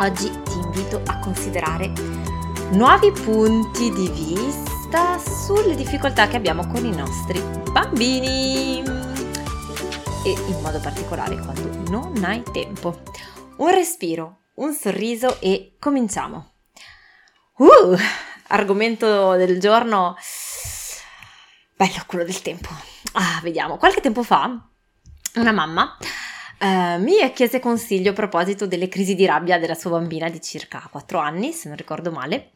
Oggi ti invito a considerare nuovi punti di vista sulle difficoltà che abbiamo con i nostri bambini e in modo particolare quando non hai tempo. Un respiro, un sorriso e cominciamo. Uh, argomento del giorno bello quello del tempo. Ah, vediamo. Qualche tempo fa una mamma Uh, mi chiese consiglio a proposito delle crisi di rabbia della sua bambina di circa 4 anni, se non ricordo male.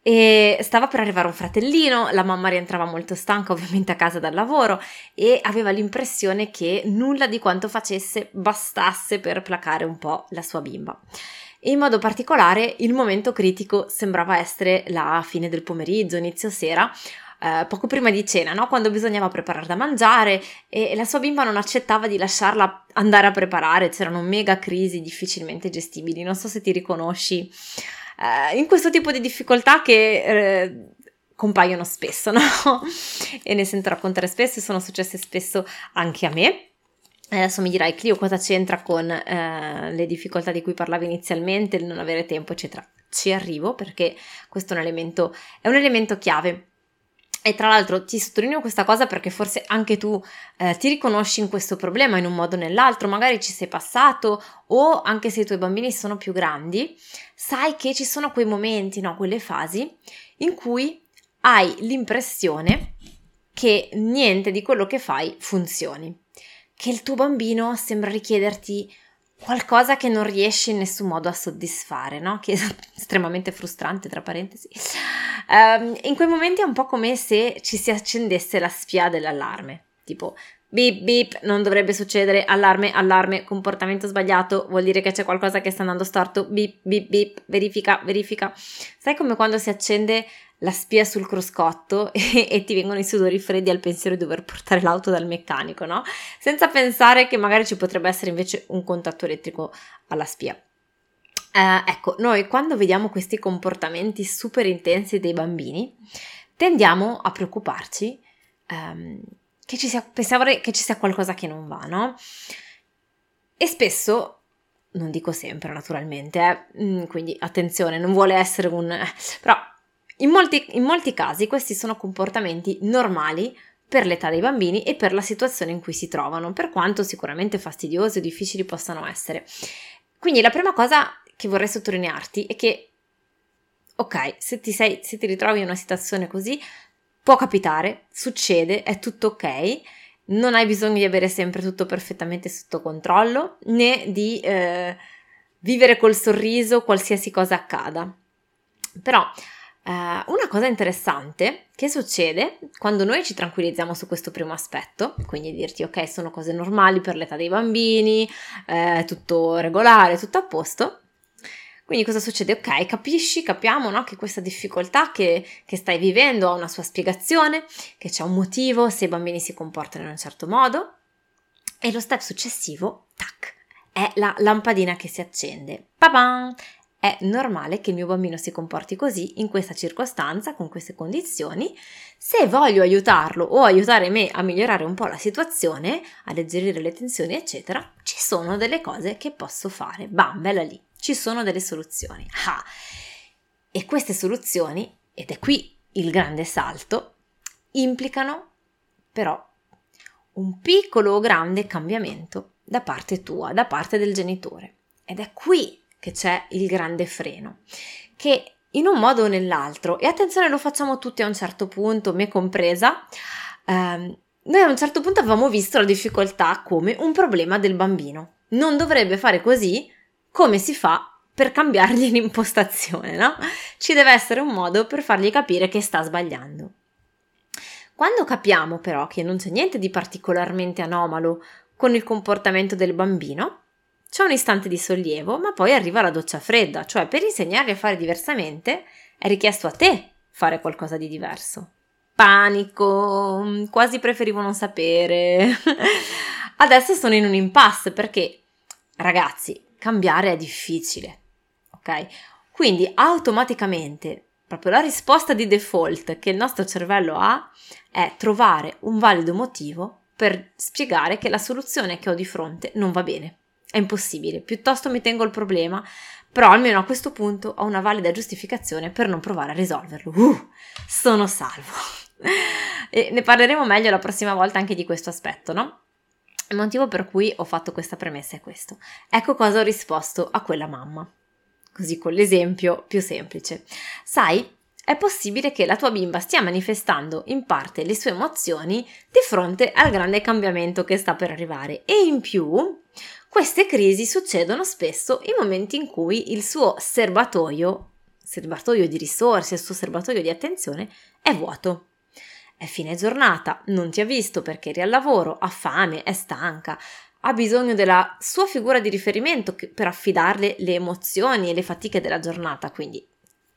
E stava per arrivare un fratellino, la mamma rientrava molto stanca ovviamente a casa dal lavoro e aveva l'impressione che nulla di quanto facesse bastasse per placare un po' la sua bimba. E in modo particolare il momento critico sembrava essere la fine del pomeriggio, inizio sera, eh, poco prima di cena, no? quando bisognava preparare da mangiare e, la sua bimba non accettava di lasciarla andare a preparare, c'erano mega crisi difficilmente gestibili, non so se ti riconosci eh, in questo tipo di difficoltà che... Eh, compaiono spesso, no? e ne sento raccontare spesso e sono successe spesso anche a me. Adesso mi dirai, Clio, cosa c'entra con eh, le difficoltà di cui parlavi inizialmente, il non avere tempo, eccetera. Ci arrivo perché questo è un elemento, è un elemento chiave. E tra l'altro ti sottolineo questa cosa perché forse anche tu eh, ti riconosci in questo problema in un modo o nell'altro, magari ci sei passato o anche se i tuoi bambini sono più grandi, sai che ci sono quei momenti, no, quelle fasi in cui hai l'impressione che niente di quello che fai funzioni, che il tuo bambino sembra richiederti qualcosa che non riesci in nessun modo a soddisfare, no? Che è estremamente frustrante, tra parentesi. Um, in quei momenti è un po' come se ci si accendesse la spia dell'allarme, tipo Bip bip, non dovrebbe succedere, allarme, allarme, comportamento sbagliato, vuol dire che c'è qualcosa che sta andando storto, bip bip bip, verifica, verifica. Sai come quando si accende la spia sul cruscotto e, e, ti vengono i sudori freddi al pensiero di dover portare l'auto dal meccanico, no? Senza pensare che magari ci potrebbe essere invece un contatto elettrico alla spia. Eh, ecco, noi quando vediamo questi comportamenti super intensi dei bambini, tendiamo a preoccuparci ehm, che ci sia, pensiamo che ci sia qualcosa che non va, no? E spesso, non dico sempre naturalmente, eh, mm, quindi attenzione, non vuole essere un... però in molti, in molti casi questi sono comportamenti normali per l'età dei bambini e per la situazione in cui si trovano, per quanto sicuramente fastidiosi o difficili possano essere. Quindi la prima cosa che vorrei sottolinearti è che, ok, se ti, sei, se ti ritrovi in una situazione così, può capitare, succede, è tutto ok, non hai bisogno di avere sempre tutto perfettamente sotto controllo, né di eh, vivere col sorriso qualsiasi cosa accada. Però eh, una cosa interessante che succede quando noi ci tranquillizziamo su questo primo aspetto, quindi dirti ok sono cose normali per l'età dei bambini, eh, tutto regolare, tutto a posto, quindi cosa succede? Ok, capisci, capiamo no, che questa difficoltà che, che, stai vivendo ha una sua spiegazione, che c'è un motivo se i bambini si comportano in un certo modo. E lo step successivo, tac, è la lampadina che si accende. Pa-bam! È normale che il mio bambino si comporti così, in questa circostanza, con queste condizioni. Se voglio aiutarlo o aiutare me a migliorare un po' la situazione, a alleggerire le tensioni, eccetera, ci sono delle cose che posso fare. Bam, bella lì ci sono delle soluzioni. Ah, e queste soluzioni, ed è qui il grande salto, implicano però un piccolo o grande cambiamento da parte tua, da parte del genitore. Ed è qui che c'è il grande freno, che in un modo o nell'altro, e attenzione lo facciamo tutti a un certo punto, me compresa, ehm, noi a un certo punto avevamo visto la difficoltà come un problema del bambino. Non dovrebbe fare così come si fa per cambiargli l'impostazione, no? Ci deve essere un modo per fargli capire che sta sbagliando. Quando capiamo però che non c'è niente di particolarmente anomalo con il comportamento del bambino, c'è un istante di sollievo, ma poi arriva la doccia fredda, cioè per insegnargli a fare diversamente è richiesto a te fare qualcosa di diverso. Panico, quasi preferivo non sapere. Adesso sono in un impasse perché, ragazzi, cambiare è difficile, ok? Quindi automaticamente, proprio la risposta di default che il nostro cervello ha è trovare un valido motivo per spiegare che la soluzione che ho di fronte non va bene. È impossibile, piuttosto mi tengo il problema, però almeno a questo punto ho una valida giustificazione per non provare a risolverlo. Uh, sono salvo. e ne parleremo meglio la prossima volta anche di questo aspetto, no? Il motivo per cui ho fatto questa premessa è questo. Ecco cosa ho risposto a quella mamma. Così con l'esempio più semplice. Sai, è possibile che la tua bimba stia manifestando in parte le sue emozioni di fronte al grande cambiamento che sta per arrivare e in più queste crisi succedono spesso in momenti in cui il suo serbatoio, serbatoio di risorse, il suo serbatoio di attenzione è vuoto. È fine giornata, non ti ha visto perché eri al lavoro, ha fame, è stanca, ha bisogno della sua figura di riferimento per affidarle le emozioni e le fatiche della giornata, quindi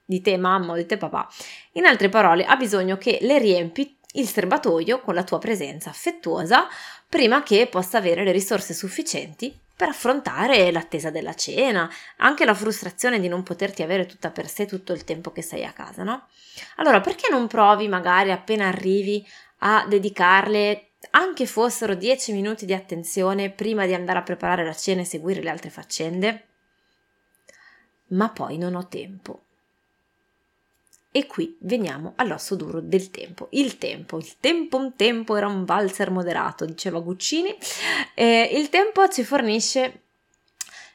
di te mamma o di te papà. In altre parole, ha bisogno che le riempi il serbatoio con la tua presenza affettuosa prima che possa avere le risorse sufficienti per affrontare l'attesa della cena, anche la frustrazione di non poterti avere tutta per sé tutto il tempo che sei a casa, no? Allora, perché non provi magari appena arrivi a dedicarle anche fossero 10 minuti di attenzione prima di andare a preparare la cena e seguire le altre faccende? Ma poi non ho tempo. E qui veniamo all'osso duro del tempo. Il tempo, il tempo un tempo era un valzer moderato, diceva Guccini. Eh, il tempo ci fornisce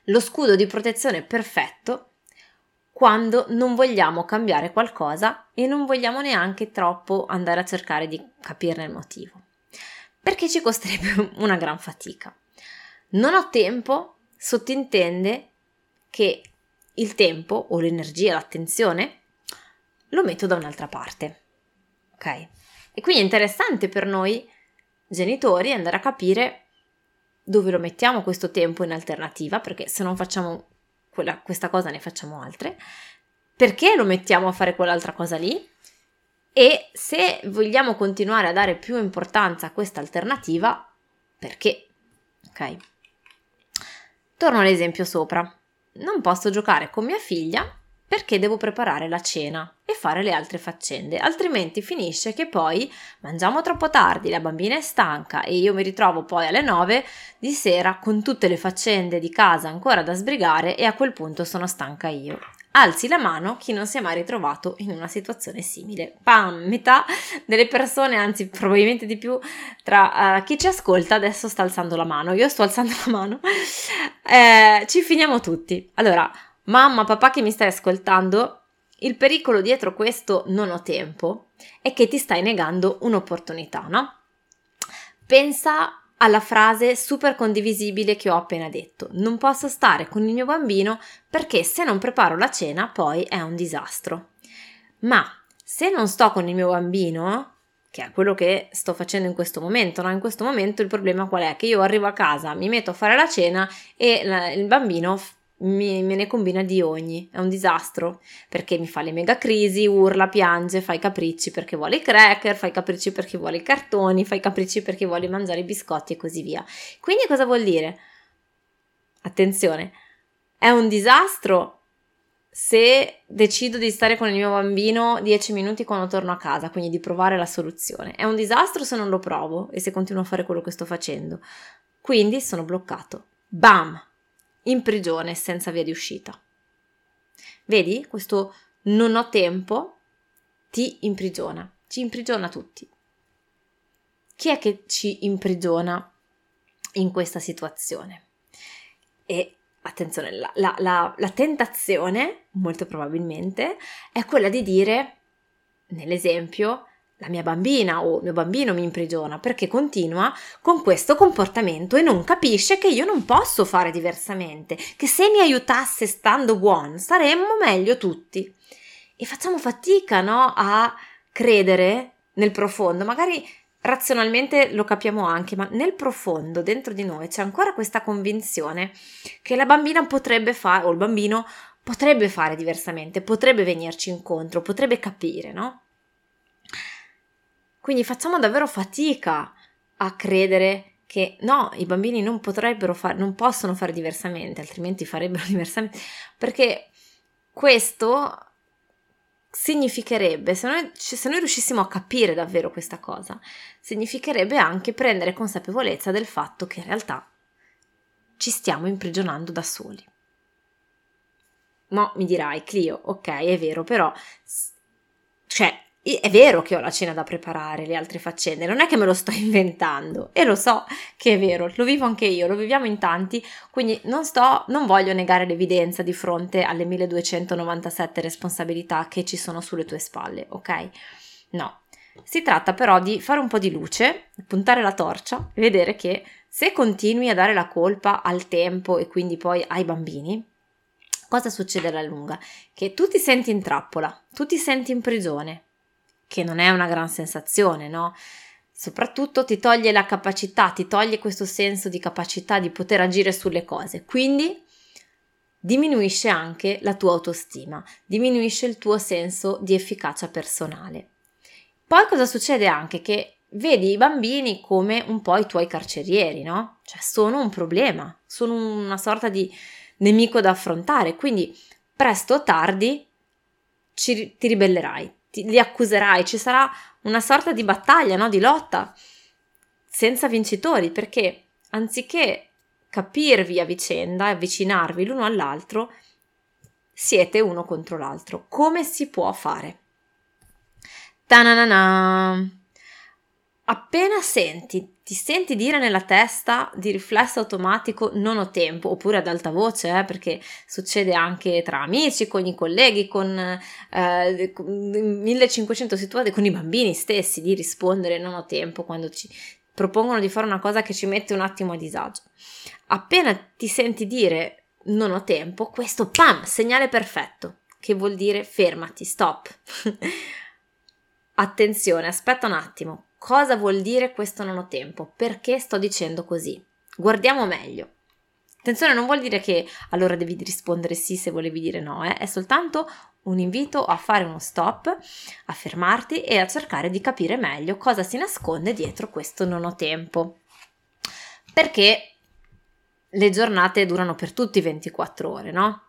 lo scudo di protezione perfetto quando non vogliamo cambiare qualcosa e non vogliamo neanche troppo andare a cercare di capirne il motivo. Perché ci costerebbe una gran fatica. Non ho tempo sottintende che il tempo o l'energia, l'attenzione lo metto da un'altra parte. Ok? E quindi è interessante per noi genitori andare a capire dove lo mettiamo questo tempo in alternativa, perché se non facciamo quella, questa cosa ne facciamo altre, perché lo mettiamo a fare quell'altra cosa lì e se vogliamo continuare a dare più importanza a questa alternativa, perché? Ok? Torno all'esempio sopra. Non posso giocare con mia figlia perché devo preparare la cena e fare le altre faccende, altrimenti finisce che poi mangiamo troppo tardi, la bambina è stanca e io mi ritrovo poi alle 9 di sera con tutte le faccende di casa ancora da sbrigare e a quel punto sono stanca io. Alzi la mano chi non si è mai ritrovato in una situazione simile. Pam, metà delle persone, anzi probabilmente di più, tra uh, chi ci ascolta adesso sta alzando la mano. Io sto alzando la mano. Eh, ci finiamo tutti. Allora, Mamma, papà che mi stai ascoltando, il pericolo dietro questo non ho tempo è che ti stai negando un'opportunità, no? Pensa alla frase super condivisibile che ho appena detto. Non posso stare con il mio bambino perché se non preparo la cena poi è un disastro. Ma se non sto con il mio bambino, che è quello che sto facendo in questo momento, no? In questo momento il problema qual è? Che io arrivo a casa, mi metto a fare la cena e il bambino mi, me ne combina di ogni, è un disastro perché mi fa le mega crisi, urla, piange, fa i capricci perché vuole i cracker, fa i capricci perché vuole i cartoni, fa i capricci perché vuole mangiare i biscotti e così via. Quindi cosa vuol dire? Attenzione, è un disastro se decido di stare con il mio bambino 10 minuti quando torno a casa, quindi di provare la soluzione. È un disastro se non lo provo e se continuo a fare quello che sto facendo. Quindi sono bloccato. Bam! In prigione senza via di uscita. Vedi, questo non ho tempo ti imprigiona, ci imprigiona tutti. Chi è che ci imprigiona in questa situazione? E attenzione, la, la, la, la tentazione, molto probabilmente, è quella di dire, nell'esempio, la mia bambina o il mio bambino mi imprigiona perché continua con questo comportamento e non capisce che io non posso fare diversamente, che se mi aiutasse stando buono saremmo meglio tutti. E facciamo fatica, no, a credere nel profondo, magari razionalmente lo capiamo anche, ma nel profondo, dentro di noi, c'è ancora questa convinzione che la bambina potrebbe fare, o il bambino potrebbe fare diversamente, potrebbe venirci incontro, potrebbe capire, no? Quindi facciamo davvero fatica a credere che no, i bambini non potrebbero fare, non possono fare diversamente, altrimenti farebbero diversamente, perché questo significherebbe, se noi, se noi riuscissimo a capire davvero questa cosa, significherebbe anche prendere consapevolezza del fatto che in realtà ci stiamo imprigionando da soli. Ma mi dirai, Clio, ok, è vero, però, cioè, è vero che ho la cena da preparare, le altre faccende, non è che me lo sto inventando e lo so che è vero, lo vivo anche io, lo viviamo in tanti, quindi non sto, non voglio negare l'evidenza di fronte alle 1297 responsabilità che ci sono sulle tue spalle, ok? No. Si tratta però di fare un po' di luce, puntare la torcia e vedere che se continui a dare la colpa al tempo e quindi poi ai bambini, cosa succede alla lunga? Che tu ti senti in trappola, tu ti senti in prigione, che non è una gran sensazione, no? Soprattutto ti toglie la capacità, ti toglie questo senso di capacità di poter agire sulle cose, quindi diminuisce anche la tua autostima, diminuisce il tuo senso di efficacia personale. Poi cosa succede anche? Che vedi i bambini come un po' i tuoi carcerieri, no? Cioè sono un problema, sono una sorta di nemico da affrontare, quindi presto o tardi ci, ti ribellerai, ti, li accuserai, ci sarà una sorta di battaglia, no? di lotta, senza vincitori, perché anziché capirvi a vicenda avvicinarvi l'uno all'altro, siete uno contro l'altro. Come si può fare? Tananana! Appena senti, ti senti dire nella testa di riflesso automatico non ho tempo, oppure ad alta voce, eh, perché succede anche tra amici, con i colleghi, con eh, 1500 situate, con i bambini stessi, di rispondere non ho tempo quando ci propongono di fare una cosa che ci mette un attimo a disagio. Appena ti senti dire non ho tempo, questo pam, segnale perfetto, che vuol dire fermati, stop. Attenzione, aspetta un attimo, Cosa vuol dire questo non ho tempo? Perché sto dicendo così? Guardiamo meglio. Attenzione, non vuol dire che allora devi rispondere sì se volevi dire no, eh? è soltanto un invito a fare uno stop, a fermarti e a cercare di capire meglio cosa si nasconde dietro questo non ho tempo. Perché le giornate durano per tutti 24 ore, no?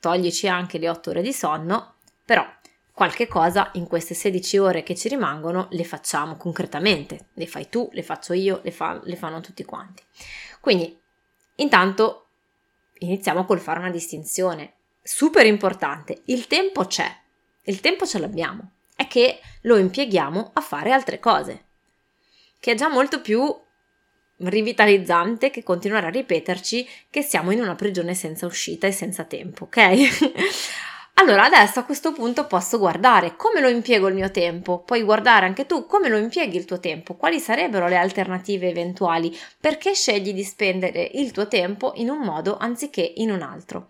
Toglici anche le 8 ore di sonno, però qualche cosa in queste 16 ore che ci rimangono le facciamo concretamente. Le fai tu, le faccio io, le, fa, le fanno tutti quanti. Quindi, intanto, iniziamo col fare una distinzione super importante. Il tempo c'è, il tempo ce l'abbiamo, è che lo impieghiamo a fare altre cose, che è già molto più rivitalizzante che continuare a ripeterci che siamo in una prigione senza uscita e senza tempo, ok? Allora adesso a questo punto posso guardare come lo impiego il mio tempo, puoi guardare anche tu come lo impieghi il tuo tempo, quali sarebbero le alternative eventuali, perché scegli di spendere il tuo tempo in un modo anziché in un altro.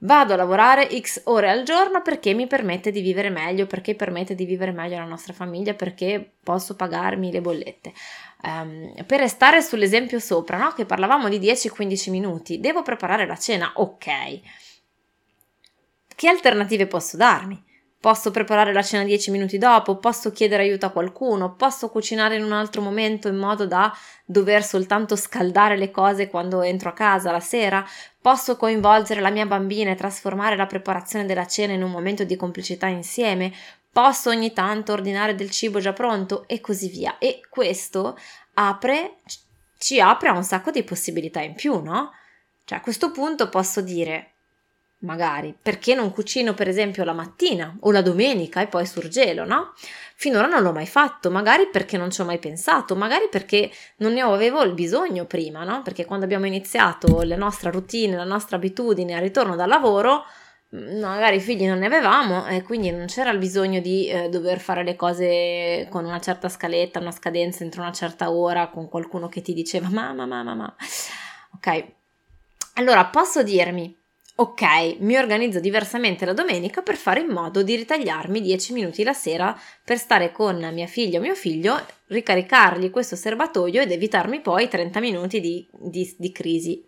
Vado a lavorare x ore al giorno perché mi permette di vivere meglio, perché permette di vivere meglio la nostra famiglia, perché posso pagarmi le bollette. Um, per restare sull'esempio sopra, no? che parlavamo di 10-15 minuti, devo preparare la cena, ok che alternative posso darmi? Posso preparare la cena 10 minuti dopo, posso chiedere aiuto a qualcuno, posso cucinare in un altro momento in modo da dover soltanto scaldare le cose quando entro a casa la sera, posso coinvolgere la mia bambina e trasformare la preparazione della cena in un momento di complicità insieme, posso ogni tanto ordinare del cibo già pronto e così via. E questo apre, ci apre a un sacco di possibilità in più, no? Cioè a questo punto posso dire magari, perché non cucino per esempio la mattina o la domenica e poi surgelo, no? Finora non l'ho mai fatto, magari perché non ci ho mai pensato, magari perché non ne avevo il bisogno prima, no? Perché quando abbiamo iniziato la nostra routine, la nostra abitudine al ritorno dal lavoro, mm, magari figli non ne avevamo e quindi non c'era il bisogno di eh, dover fare le cose con una certa scaletta, una scadenza entro una certa ora, con qualcuno che ti diceva mamma, mamma, mamma. Ok, allora posso dirmi Ok, mi organizzo diversamente la domenica per fare in modo di ritagliarmi 10 minuti la sera per stare con mia figlia o mio figlio ricaricargli questo serbatoio ed evitarmi poi 30 minuti di, di, di crisi.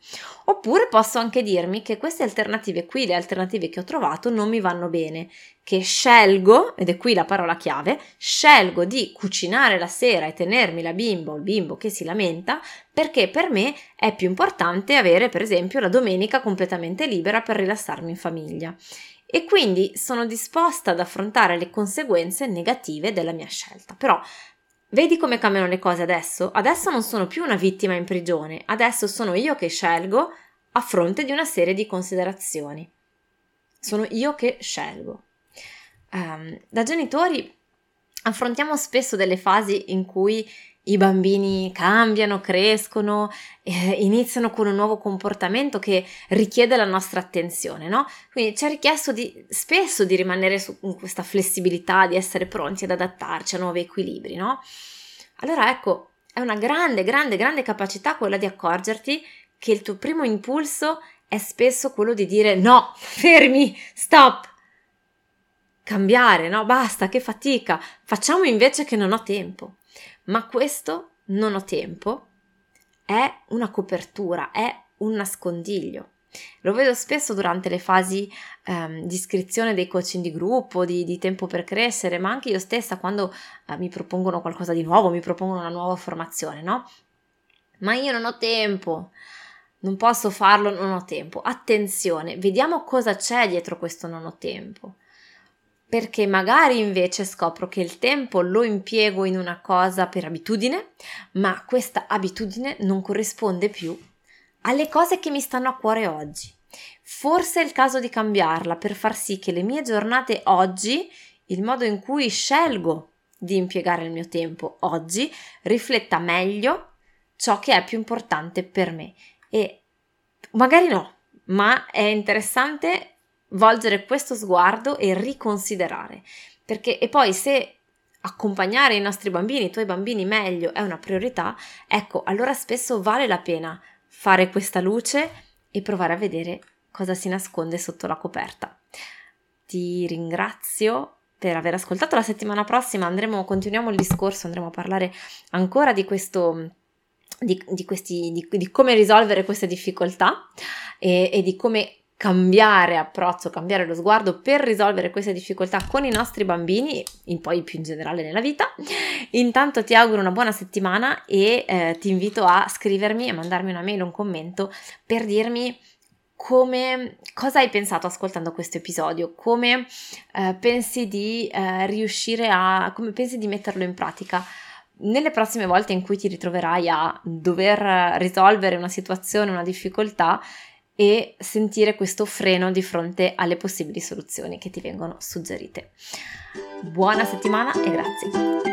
Oppure posso anche dirmi che queste alternative qui, le alternative che ho trovato, non mi vanno bene, che scelgo, ed è qui la parola chiave, scelgo di cucinare la sera e tenermi la bimba o il bimbo che si lamenta perché per me è più importante avere per esempio la domenica completamente libera per rilassarmi in famiglia e quindi sono disposta ad affrontare le conseguenze negative della mia scelta. Però vedi come cambiano le cose adesso? Adesso non sono più una vittima in prigione, adesso sono io che scelgo a fronte di una serie di considerazioni. Sono io che scelgo. Um, da genitori affrontiamo spesso delle fasi in cui i bambini cambiano, crescono, eh, iniziano con un nuovo comportamento che richiede la nostra attenzione, no? Quindi ci è richiesto di, spesso di rimanere su questa flessibilità, di essere pronti ad adattarci a nuovi equilibri, no? Allora ecco, è una grande, grande, grande capacità quella di accorgerti che il tuo primo impulso è spesso quello di dire no, fermi, stop, cambiare, no? Basta, che fatica, facciamo invece che non ho tempo. Ma questo non ho tempo è una copertura, è un nascondiglio. Lo vedo spesso durante le fasi ehm, di iscrizione dei coaching di gruppo, di, di, tempo per crescere, ma anche io stessa quando eh, mi propongono qualcosa di nuovo, mi propongono una nuova formazione, no? Ma io non ho tempo, non posso farlo, non ho tempo. Attenzione, vediamo cosa c'è dietro questo non ho tempo perché magari invece scopro che il tempo lo impiego in una cosa per abitudine, ma questa abitudine non corrisponde più alle cose che mi stanno a cuore oggi. Forse è il caso di cambiarla per far sì che le mie giornate oggi, il modo in cui scelgo di impiegare il mio tempo oggi, rifletta meglio ciò che è più importante per me. E magari no, ma è interessante volgere questo sguardo e riconsiderare. Perché, e poi se accompagnare i nostri bambini, i tuoi bambini meglio è una priorità, ecco, allora spesso vale la pena fare questa luce e provare a vedere cosa si nasconde sotto la coperta. Ti ringrazio per aver ascoltato. La settimana prossima andremo, continuiamo il discorso, andremo a parlare ancora di questo. Di, di, questi, di, di come risolvere queste difficoltà e, e di come cambiare approccio, cambiare lo sguardo per risolvere queste difficoltà con i nostri bambini e poi più in generale nella vita. Intanto ti auguro una buona settimana e eh, ti invito a scrivermi e mandarmi una mail o un commento per dirmi come, cosa hai pensato ascoltando questo episodio, come eh, pensi di eh, riuscire a, come pensi di metterlo in pratica nelle prossime volte in cui ti ritroverai a dover risolvere una situazione, una difficoltà e sentire questo freno di fronte alle possibili soluzioni che ti vengono suggerite. Buona settimana e grazie!